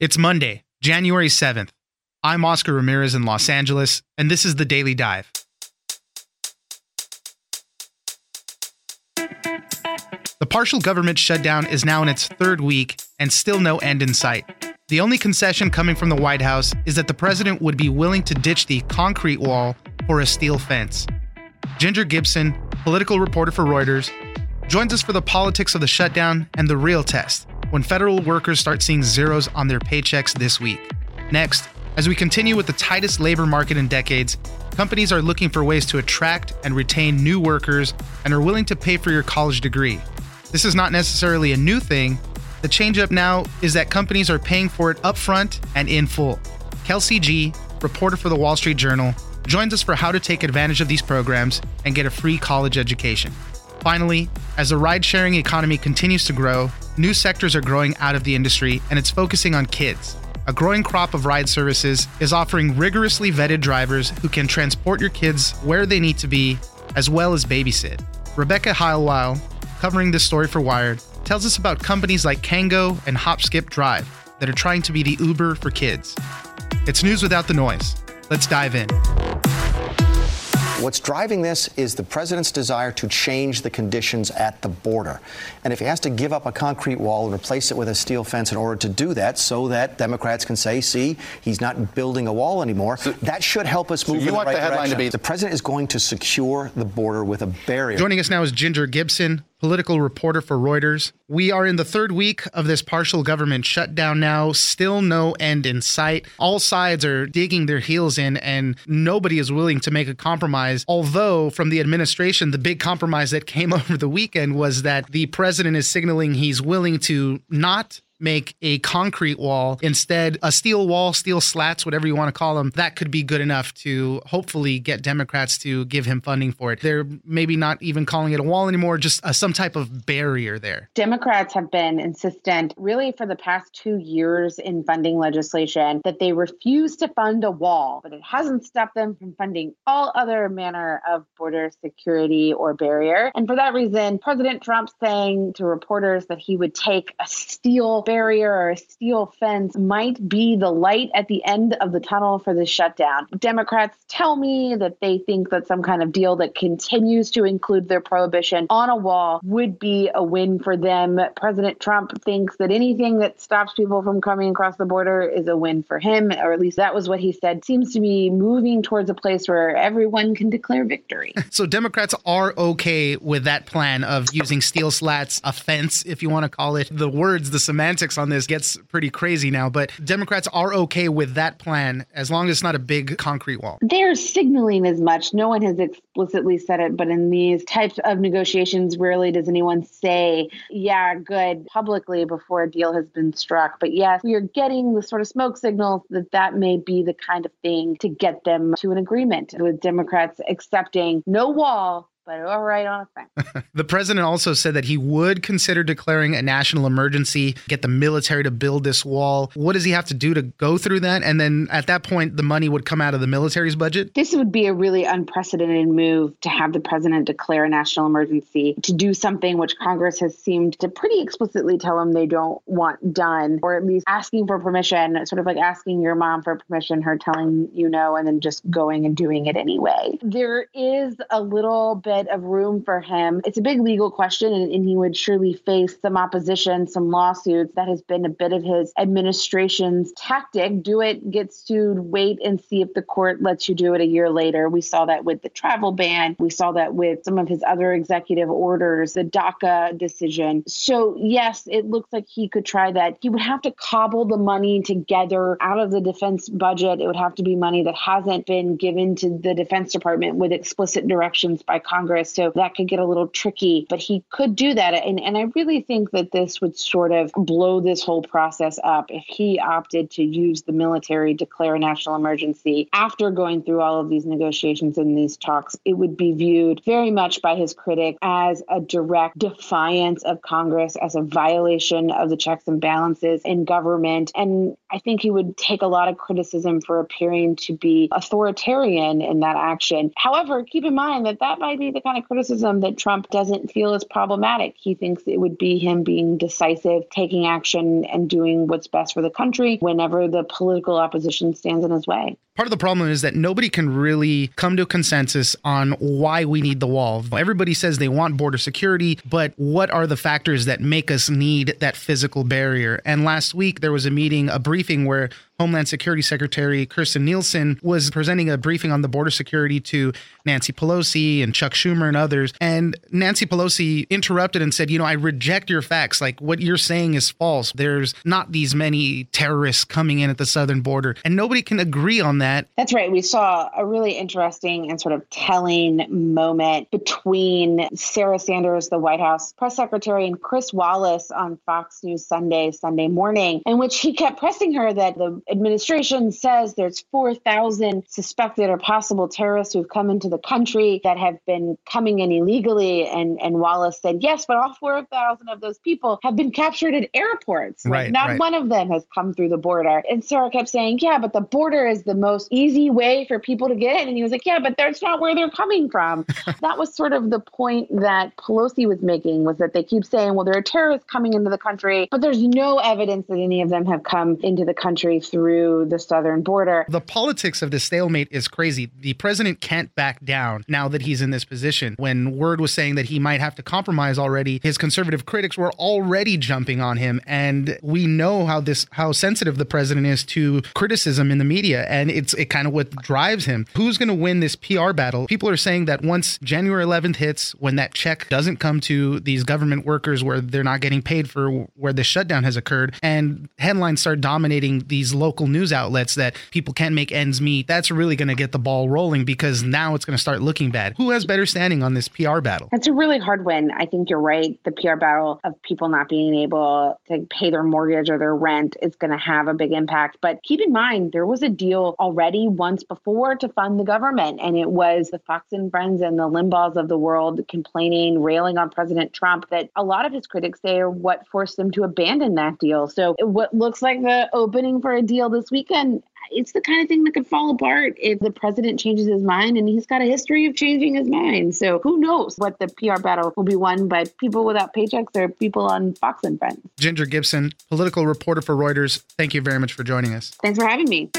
It's Monday, January 7th. I'm Oscar Ramirez in Los Angeles, and this is the Daily Dive. The partial government shutdown is now in its third week and still no end in sight. The only concession coming from the White House is that the president would be willing to ditch the concrete wall for a steel fence. Ginger Gibson, political reporter for Reuters, joins us for the politics of the shutdown and the real test when federal workers start seeing zeros on their paychecks this week. Next, as we continue with the tightest labor market in decades, companies are looking for ways to attract and retain new workers and are willing to pay for your college degree. This is not necessarily a new thing. The changeup now is that companies are paying for it upfront and in full. Kelsey Gee, reporter for the Wall Street Journal, joins us for how to take advantage of these programs and get a free college education. Finally, as the ride sharing economy continues to grow, new sectors are growing out of the industry and it's focusing on kids. A growing crop of ride services is offering rigorously vetted drivers who can transport your kids where they need to be, as well as babysit. Rebecca Heilweil, covering this story for Wired, tells us about companies like Kango and HopSkipDrive that are trying to be the Uber for kids. It's news without the noise. Let's dive in. What's driving this is the president's desire to change the conditions at the border. And if he has to give up a concrete wall and replace it with a steel fence in order to do that, so that Democrats can say, see, he's not building a wall anymore, so, that should help us move so you in the want right the headline direction. to be the president is going to secure the border with a barrier. Joining us now is Ginger Gibson, political reporter for Reuters. We are in the third week of this partial government shutdown now, still no end in sight. All sides are digging their heels in, and nobody is willing to make a compromise. Although, from the administration, the big compromise that came over the weekend was that the president is signaling he's willing to not make a concrete wall. Instead, a steel wall, steel slats, whatever you want to call them, that could be good enough to hopefully get Democrats to give him funding for it. They're maybe not even calling it a wall anymore, just a, some type of barrier there. Democrats have been insistent, really for the past two years in funding legislation, that they refuse to fund a wall, but it hasn't stopped them from funding all other manner of border security or barrier. And for that reason, President Trump saying to reporters that he would take a steel barrier or a steel fence might be the light at the end of the tunnel for the shutdown. Democrats tell me that they think that some kind of deal that continues to include their prohibition on a wall would be a win for them. President Trump thinks that anything that stops people from coming across the border is a win for him, or at least that was what he said. Seems to be moving towards a place where everyone can declare victory. so Democrats are okay with that plan of using steel slats, a fence, if you want to call it. The words, the semantics on this gets pretty crazy now, but Democrats are okay with that plan as long as it's not a big concrete wall. They're signaling as much. No one has explicitly said it, but in these types of negotiations, rarely does anyone say, yeah, good, publicly before a deal has been struck. But yes, we are getting the sort of smoke signals that that may be the kind of thing to get them to an agreement with Democrats accepting no wall, but all right on a fence. the president also said that he would consider declaring a national emergency, get the military to build this wall. What does he have to do to go through that? And then at that point, the money would come out of the military's budget? This would be a really unprecedented move to have the president declare a national emergency, to do something which Congress has seemed to pretty explicitly tell him they don't want done, or at least asking for permission, sort of like asking your mom for permission, her telling you no, and then just going and doing it anyway. There is a little bit bit of room for him. It's a big legal question, and, and he would surely face some opposition, some lawsuits. That has been a bit of his administration's tactic. Do it, get sued, wait and see if the court lets you do it a year later. We saw that with the travel ban. We saw that with some of his other executive orders, the DACA decision. So, yes, it looks like he could try that. He would have to cobble the money together out of the defense budget. It would have to be money that hasn't been given to the Defense Department with explicit directions by Congress Congress. So that could get a little tricky, but he could do that. And, and I really think that this would sort of blow this whole process up if he opted to use the military, declare a national emergency after going through all of these negotiations and these talks. It would be viewed very much by his critics as a direct defiance of Congress, as a violation of the checks and balances in government. And I think he would take a lot of criticism for appearing to be authoritarian in that action. However, keep in mind that that might be the kind of criticism that Trump doesn't feel is problematic. He thinks it would be him being decisive, taking action, and doing what's best for the country whenever the political opposition stands in his way. Part of the problem is that nobody can really come to a consensus on why we need the wall. Everybody says they want border security, but what are the factors that make us need that physical barrier? And last week there was a meeting, a briefing where Homeland Security Secretary Kirstjen Nielsen was presenting a briefing on the border security to Nancy Pelosi and Chuck Schumer and others. And Nancy Pelosi interrupted and said, You know, I reject your facts. Like what you're saying is false. There's not these many terrorists coming in at the southern border. And nobody can agree on that. That's right. We saw a really interesting and sort of telling moment between Sarah Sanders, the White House press secretary, and Chris Wallace on Fox News Sunday, Sunday morning, in which he kept pressing her that the administration says there's 4,000 suspected or possible terrorists who've come into the country that have been coming in illegally. And, and Wallace said, yes, but all 4,000 of those people have been captured at airports. Right, Not right. one of them has come through the border. And Sarah kept saying, yeah, but the border is the most easy way for people to get in. And he was like, yeah, but that's not where they're coming from. that was sort of the point that Pelosi was making was that they keep saying, well, there are terrorists coming into the country, but there's no evidence that any of them have come into the country through the southern border. The politics of this stalemate is crazy. The president can't back down now that he's in this position. When word was saying that he might have to compromise already, his conservative critics were already jumping on him. And we know how this how sensitive the president is to criticism in the media. And it's it kind of what drives him. Who's gonna win this PR battle? People are saying that once January 11th hits, when that check doesn't come to these government workers where they're not getting paid for where the shutdown has occurred, and headlines start dominating these local news outlets that people can't make ends meet, that's really going to get the ball rolling because now it's going to start looking bad. Who has better standing on this PR battle? That's a really hard win. I think you're right. The PR battle of people not being able to pay their mortgage or their rent is going to have a big impact. But keep in mind, there was a deal already once before to fund the government, and it was the Fox and Friends and the Limbaughs of the world complaining, railing on President Trump that a lot of his critics say are what forced them to abandon that deal. So what looks like the opening for a deal this weekend it's the kind of thing that could fall apart if the president changes his mind and he's got a history of changing his mind. So who knows what the PR battle will be won by people without paychecks or people on Fox and Friends. Ginger Gibson, political reporter for Reuters. Thank you very much for joining us. Thanks for having me.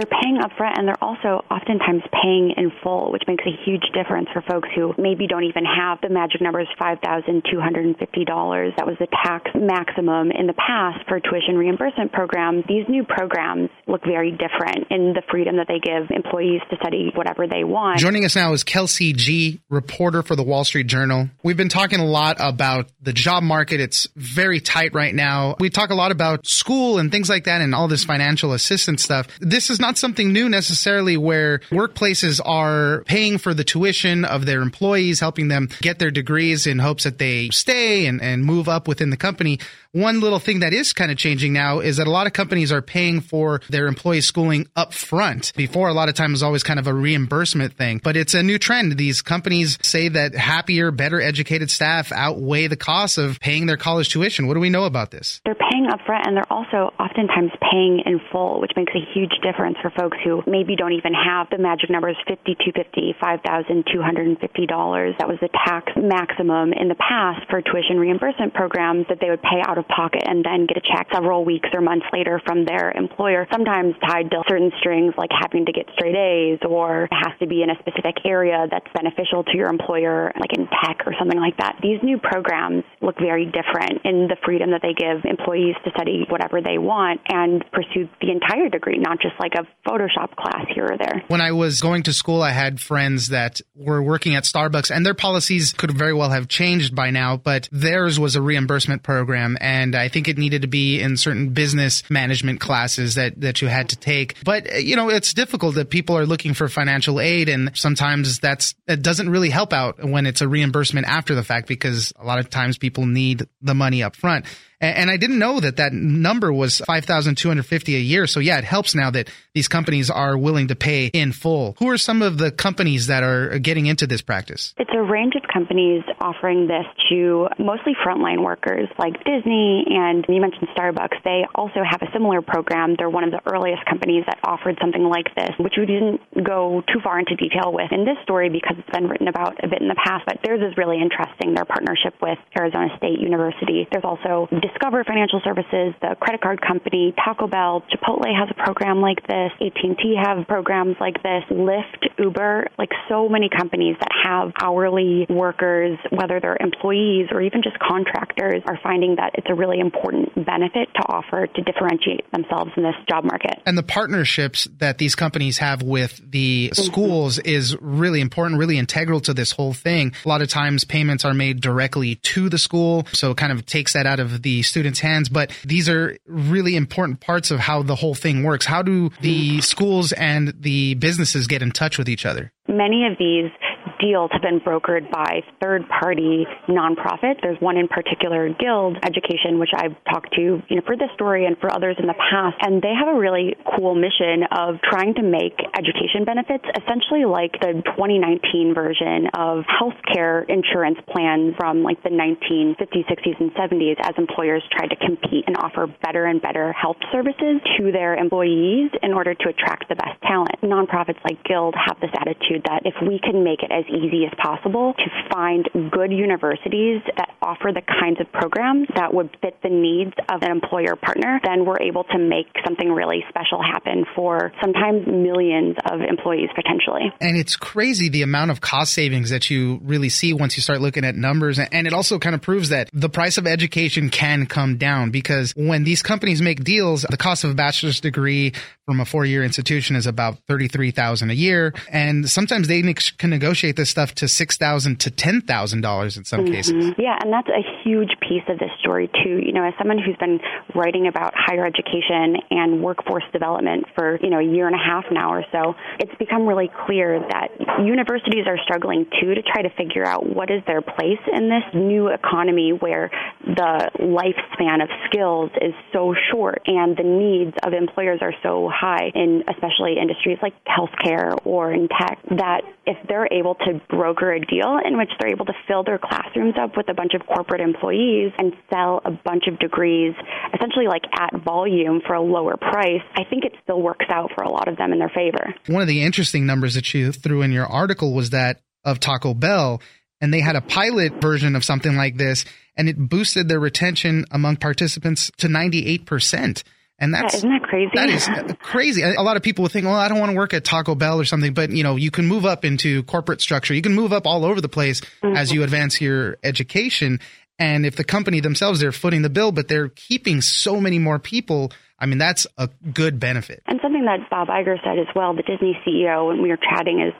They're paying upfront and they're also oftentimes paying in full, which makes a huge difference for folks who maybe don't even have the magic numbers $5,250. That was the tax maximum in the past for tuition reimbursement programs. These new programs look very different in the freedom that they give employees to study whatever they want. Joining us now is Kelsey Gee, reporter for the Wall Street Journal. We've been talking a lot about the job market. It's very tight right now. We talk a lot about school and things like that and all this financial assistance stuff. This is not something new necessarily where workplaces are paying for the tuition of their employees, helping them get their degrees in hopes that they stay and, and move up within the company. One little thing that is kind of changing now is that a lot of companies are paying for their employees' schooling up front. Before, a lot of times was always kind of a reimbursement thing, but it's a new trend. These companies say that happier, better educated staff outweigh the cost of paying their college tuition. What do we know about this? They're paying upfront and they're also oftentimes paying in full, which makes a huge difference for folks who maybe don't even have the magic numbers 5250 $5,250. That was the tax maximum in the past for tuition reimbursement programs that they would pay out of pocket and then get a check several weeks or months later from their employer, sometimes tied to certain strings like having to get straight A's or it has to be in a specific area that's beneficial to your employer, like in tech or something like that. These new programs look very different in the freedom that they give employees to study whatever they want and pursue the entire degree, not just like a Photoshop class here or there. When I was going to school, I had friends that were working at Starbucks and their policies could very well have changed by now, but theirs was a reimbursement program. And I think it needed to be in certain business management classes that, that you had to take. But, uh, you know, it's difficult that people are looking for financial aid. And sometimes that's, it doesn't really help out when it's a reimbursement after the fact because a lot of times people need the money up front. And, I didn't know that that number was 5,250 a year. So yeah, it helps now that these companies are willing to pay in full. Who are some of the companies that are getting into this practice? It's a range of companies offering this to mostly frontline workers like Disney and you mentioned Starbucks. They also have a similar program. They're one of the earliest companies that offered something like this, which we didn't go too far into detail with in this story because it's been written about a bit in the past, but theirs is really interesting. Their partnership with Arizona State University. There's also Discover Financial Services, the credit card company, Taco Bell, Chipotle has a program like this, AT&T have programs like this, Lyft, Uber, like so many companies that have hourly workers, whether they're employees or even just contractors, are finding that it's a really important benefit to offer to differentiate themselves in this job market. And the partnerships that these companies have with the mm-hmm. schools is really important, really integral to this whole thing. A lot of times payments are made directly to the school, so it kind of takes that out of students' hands. But these are really important parts of how the whole thing works. How do the schools and the businesses get in touch with each other? Many of these deals have been brokered by third party nonprofits. There's one in particular, Guild Education, which I've talked to you know, for this story and for others in the past. And they have a really cool mission of trying to make education benefits essentially like the 2019 version of healthcare insurance plans from like the 1950s, 60s, and 70s as employers tried to compete and offer better and better health services to their employees in order to attract the best talent. Nonprofits like Guild have this attitude that if we can make it as easy as possible to find good universities that offer the kinds of programs that would fit the needs of an employer partner, then we're able to make something really special happen for sometimes millions of employees potentially. And it's crazy the amount of cost savings that you really see once you start looking at numbers. And it also kind of proves that the price of education can come down because when these companies make deals, the cost of a bachelor's degree from a four-year institution is about 33,000 a year. And sometimes they can negotiate this stuff to six thousand to ten thousand dollars in some mm-hmm. cases. Yeah, and that's a huge piece of this story too. You know, as someone who's been writing about higher education and workforce development for you know a year and a half now or so, it's become really clear that universities are struggling too to try to figure out what is their place in this new economy where the lifespan of skills is so short and the needs of employers are so high in especially industries like healthcare or in tech that if they're able to broker a deal in which they're able to fill their classrooms up with a bunch of corporate employees and sell a bunch of degrees essentially like at volume for a lower price, I think it still works out for a lot of them in their favor. One of the interesting numbers that you threw in your article was that of Taco Bell and they had a pilot version of something like this and it boosted their retention among participants to 98%. And that's yeah, isn't that crazy? That is crazy. A lot of people would think, well, I don't want to work at Taco Bell or something, but you know, you can move up into corporate structure. You can move up all over the place mm-hmm. as you advance your education. And if the company themselves they're footing the bill, but they're keeping so many more people I mean, that's a good benefit. And something that Bob Iger said as well, the Disney CEO, when we were chatting, is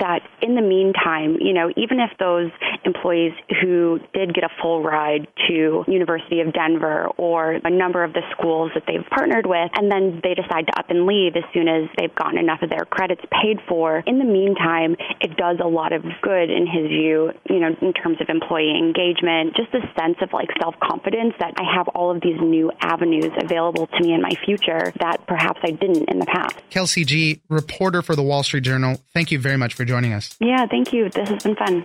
that in the meantime, you know, even if those employees who did get a full ride to University of Denver or a number of the schools that they've partnered with, and then they decide to up and leave as soon as they've gotten enough of their credits paid for, in the meantime, it does a lot of good in his view, you know, in terms of employee engagement, just a sense of like self confidence that I have all of these new avenues available to me my future that perhaps I didn't in the past. Kelsey Gee, reporter for the Wall Street Journal, thank you very much for joining us. Yeah, thank you. This has been fun.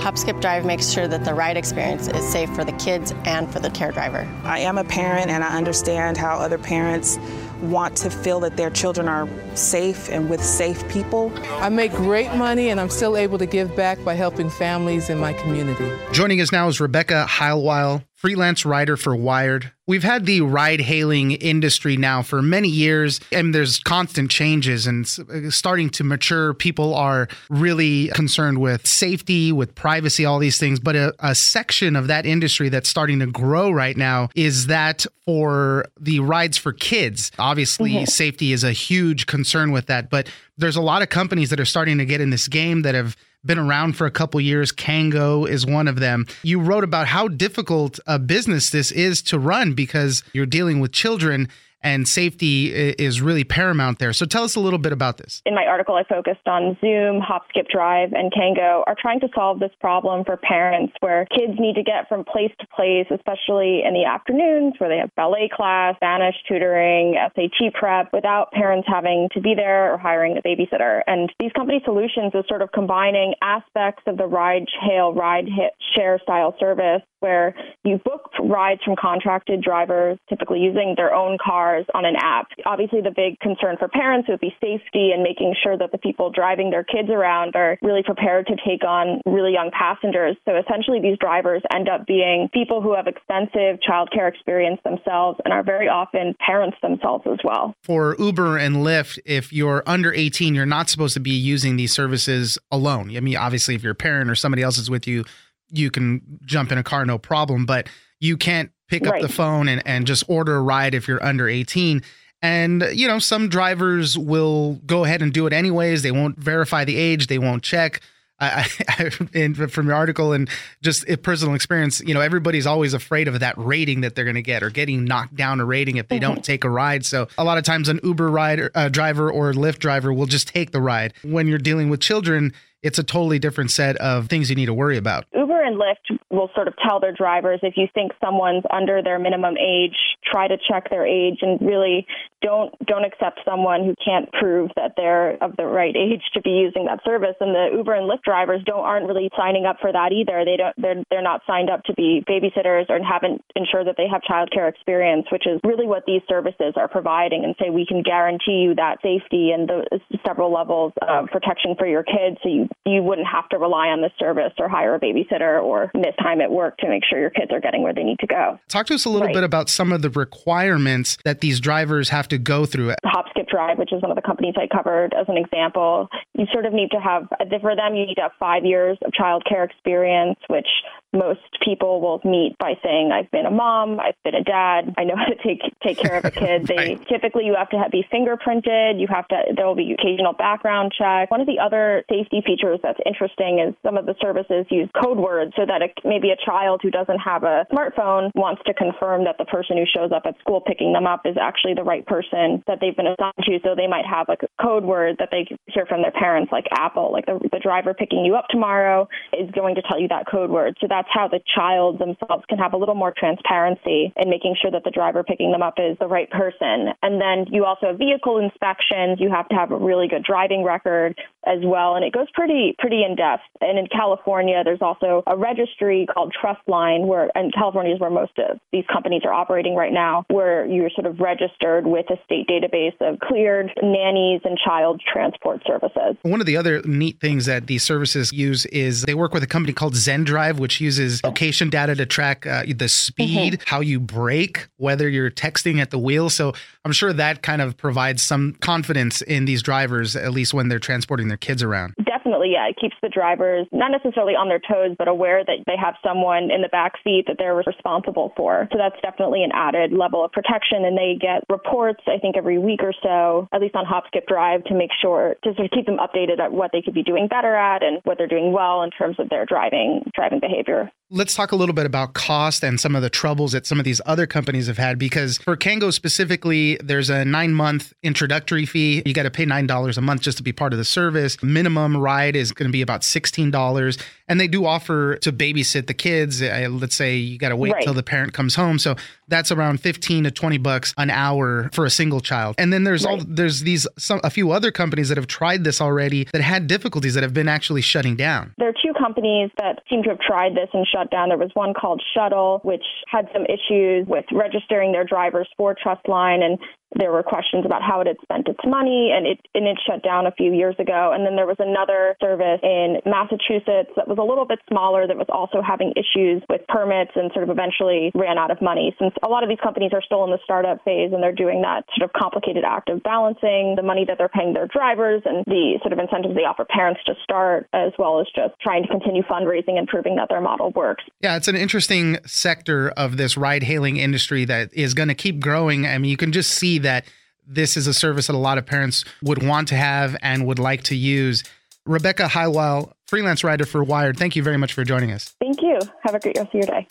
HopSkipDrive makes sure that the ride experience is safe for the kids and for the care driver. I am a parent and I understand how other parents want to feel that their children are safe and with safe people. I make great money and I'm still able to give back by helping families in my community. Joining us now is Rebecca Heilweil, freelance writer for Wired. We've had the ride hailing industry now for many years, and there's constant changes and starting to mature. People are really concerned with safety, with privacy, all these things. But a, a section of that industry that's starting to grow right now is that for the rides for kids. Obviously, mm-hmm. safety is a huge concern with that, but there's a lot of companies that are starting to get in this game that have been around for a couple years. Kango is one of them. You wrote about how difficult a business this is to run because you're dealing with children and safety is really paramount there. So tell us a little bit about this. In my article, I focused on Zum, Hop, Skip, Drive, and Kango are trying to solve this problem for parents where kids need to get from place to place, especially in the afternoons where they have ballet class, Spanish tutoring, SAT prep, without parents having to be there or hiring a babysitter. And these company solutions is sort of combining aspects of the ride hail, ride share style service where you book rides from contracted drivers, typically using their own cars on an app. Obviously, the big concern for parents would be safety and making sure that the people driving their kids around are really prepared to take on really young passengers. So essentially, these drivers end up being people who have extensive childcare experience themselves and are very often parents themselves as well. For Uber and Lyft, if you're under 18, you're not supposed to be using these services alone. I mean, obviously, if your parent or somebody else is with you, you can jump in a car no problem, but you can't pick right. up the phone and, and just order a ride if you're under 18. And, you know, some drivers will go ahead and do it anyways. They won't verify the age, they won't check. I, I, from your article and just personal experience, you know, everybody's always afraid of that rating that they're going to get or getting knocked down a rating if they mm-hmm. don't take a ride. So a lot of times an Uber rider, uh, driver or Lyft driver will just take the ride. When you're dealing with children, it's a totally different set of things you need to worry about. Uber and Lyft will sort of tell their drivers if you think someone's under their minimum age, try to check their age and really don't don't accept someone who can't prove that they're of the right age to be using that service. And the Uber and Lyft drivers don't aren't really signing up for that either. They don't they're they're not signed up to be babysitters or haven't ensured that they have childcare experience, which is really what these services are providing and say we can guarantee you that safety and the several levels of protection for your kids so you you wouldn't have to rely on the service or hire a babysitter or miss time at work to make sure your kids are getting where they need to go. Talk to us a little right. bit about some of the requirements that these drivers have to go through. HopSkipDrive, which is one of the companies I covered as an example, you sort of need to have for them you need to have five years of childcare experience, which most people will meet by saying, "I've been a mom, I've been a dad, I know how to take take care of a kid." right. They typically you have to have, be fingerprinted. You have to there will be occasional background check. One of the other safety features that's interesting is some of the services use code words so that a, maybe a child who doesn't have a smartphone wants to confirm that the person who shows up at school picking them up is actually the right person that they've been assigned to. So they might have like a code word that they hear from their parents, like Apple, like the, the driver picking you up tomorrow is going to tell you that code word. So that that's how the child themselves can have a little more transparency in making sure that the driver picking them up is the right person. And then you also have vehicle inspections. You have to have a really good driving record as well, and it goes pretty pretty in depth. And in California, there's also a registry called Trustline, where and California is where most of these companies are operating right now, where you're sort of registered with a state database of cleared nannies and child transport services. One of the other neat things that these services use is they work with a company called ZenDrive, which uses location data to track uh, the speed, mm-hmm. how you brake, whether you're texting at the wheel. So I'm sure that kind of provides some confidence in these drivers, at least when they're transporting their kids around. Definitely, yeah. It keeps the drivers not necessarily on their toes, but aware that they have someone in the back seat that they're responsible for. So that's definitely an added level of protection. And they get reports, I think, every week or so, at least on HopSkipDrive, to make sure to sort of keep them updated at what they could be doing better at and what they're doing well in terms of their driving driving behavior. Let's talk a little bit about cost and some of the troubles that some of these other companies have had because for Kango specifically, there's a nine month introductory fee. You got to pay $9 a month just to be part of the service. Minimum ride is going to be about $16. And they do offer to babysit the kids. Uh, let's say you got to wait right. till the parent comes home. So that's around 15 to 20 bucks an hour for a single child. And then there's right. all there's these some a few other companies that have tried this already that had difficulties that have been actually shutting down. There are two companies that seem to have tried this and shut down. There was one called Shuttle, which had some issues with registering their drivers for Trustline and there were questions about how it had spent its money and it and it shut down a few years ago and then there was another service in Massachusetts that was a little bit smaller that was also having issues with permits and sort of eventually ran out of money since a lot of these companies are still in the startup phase and they're doing that sort of complicated act of balancing the money that they're paying their drivers and the sort of incentives they offer parents to start as well as just trying to continue fundraising and proving that their model works. Yeah, it's an interesting sector of this ride hailing industry that is going to keep growing. I mean, you can just see that this is a service that a lot of parents would want to have and would like to use. Rebecca Heilweil, freelance writer for Wired, thank you very much for joining us. Thank you. Have a great rest of your day.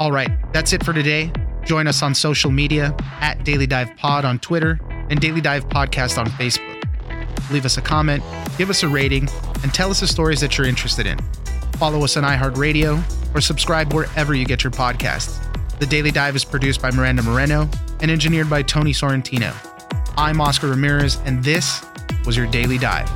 All right, that's it for today. Join us on social media at Daily Dive Pod on Twitter and Daily Dive Podcast on Facebook. Leave us a comment, give us a rating, and tell us the stories that you're interested in. Follow us on iHeartRadio or subscribe wherever you get your podcasts. The Daily Dive is produced by Miranda Moreno and engineered by Tony Sorrentino. I'm Oscar Ramirez, and this was your Daily Dive.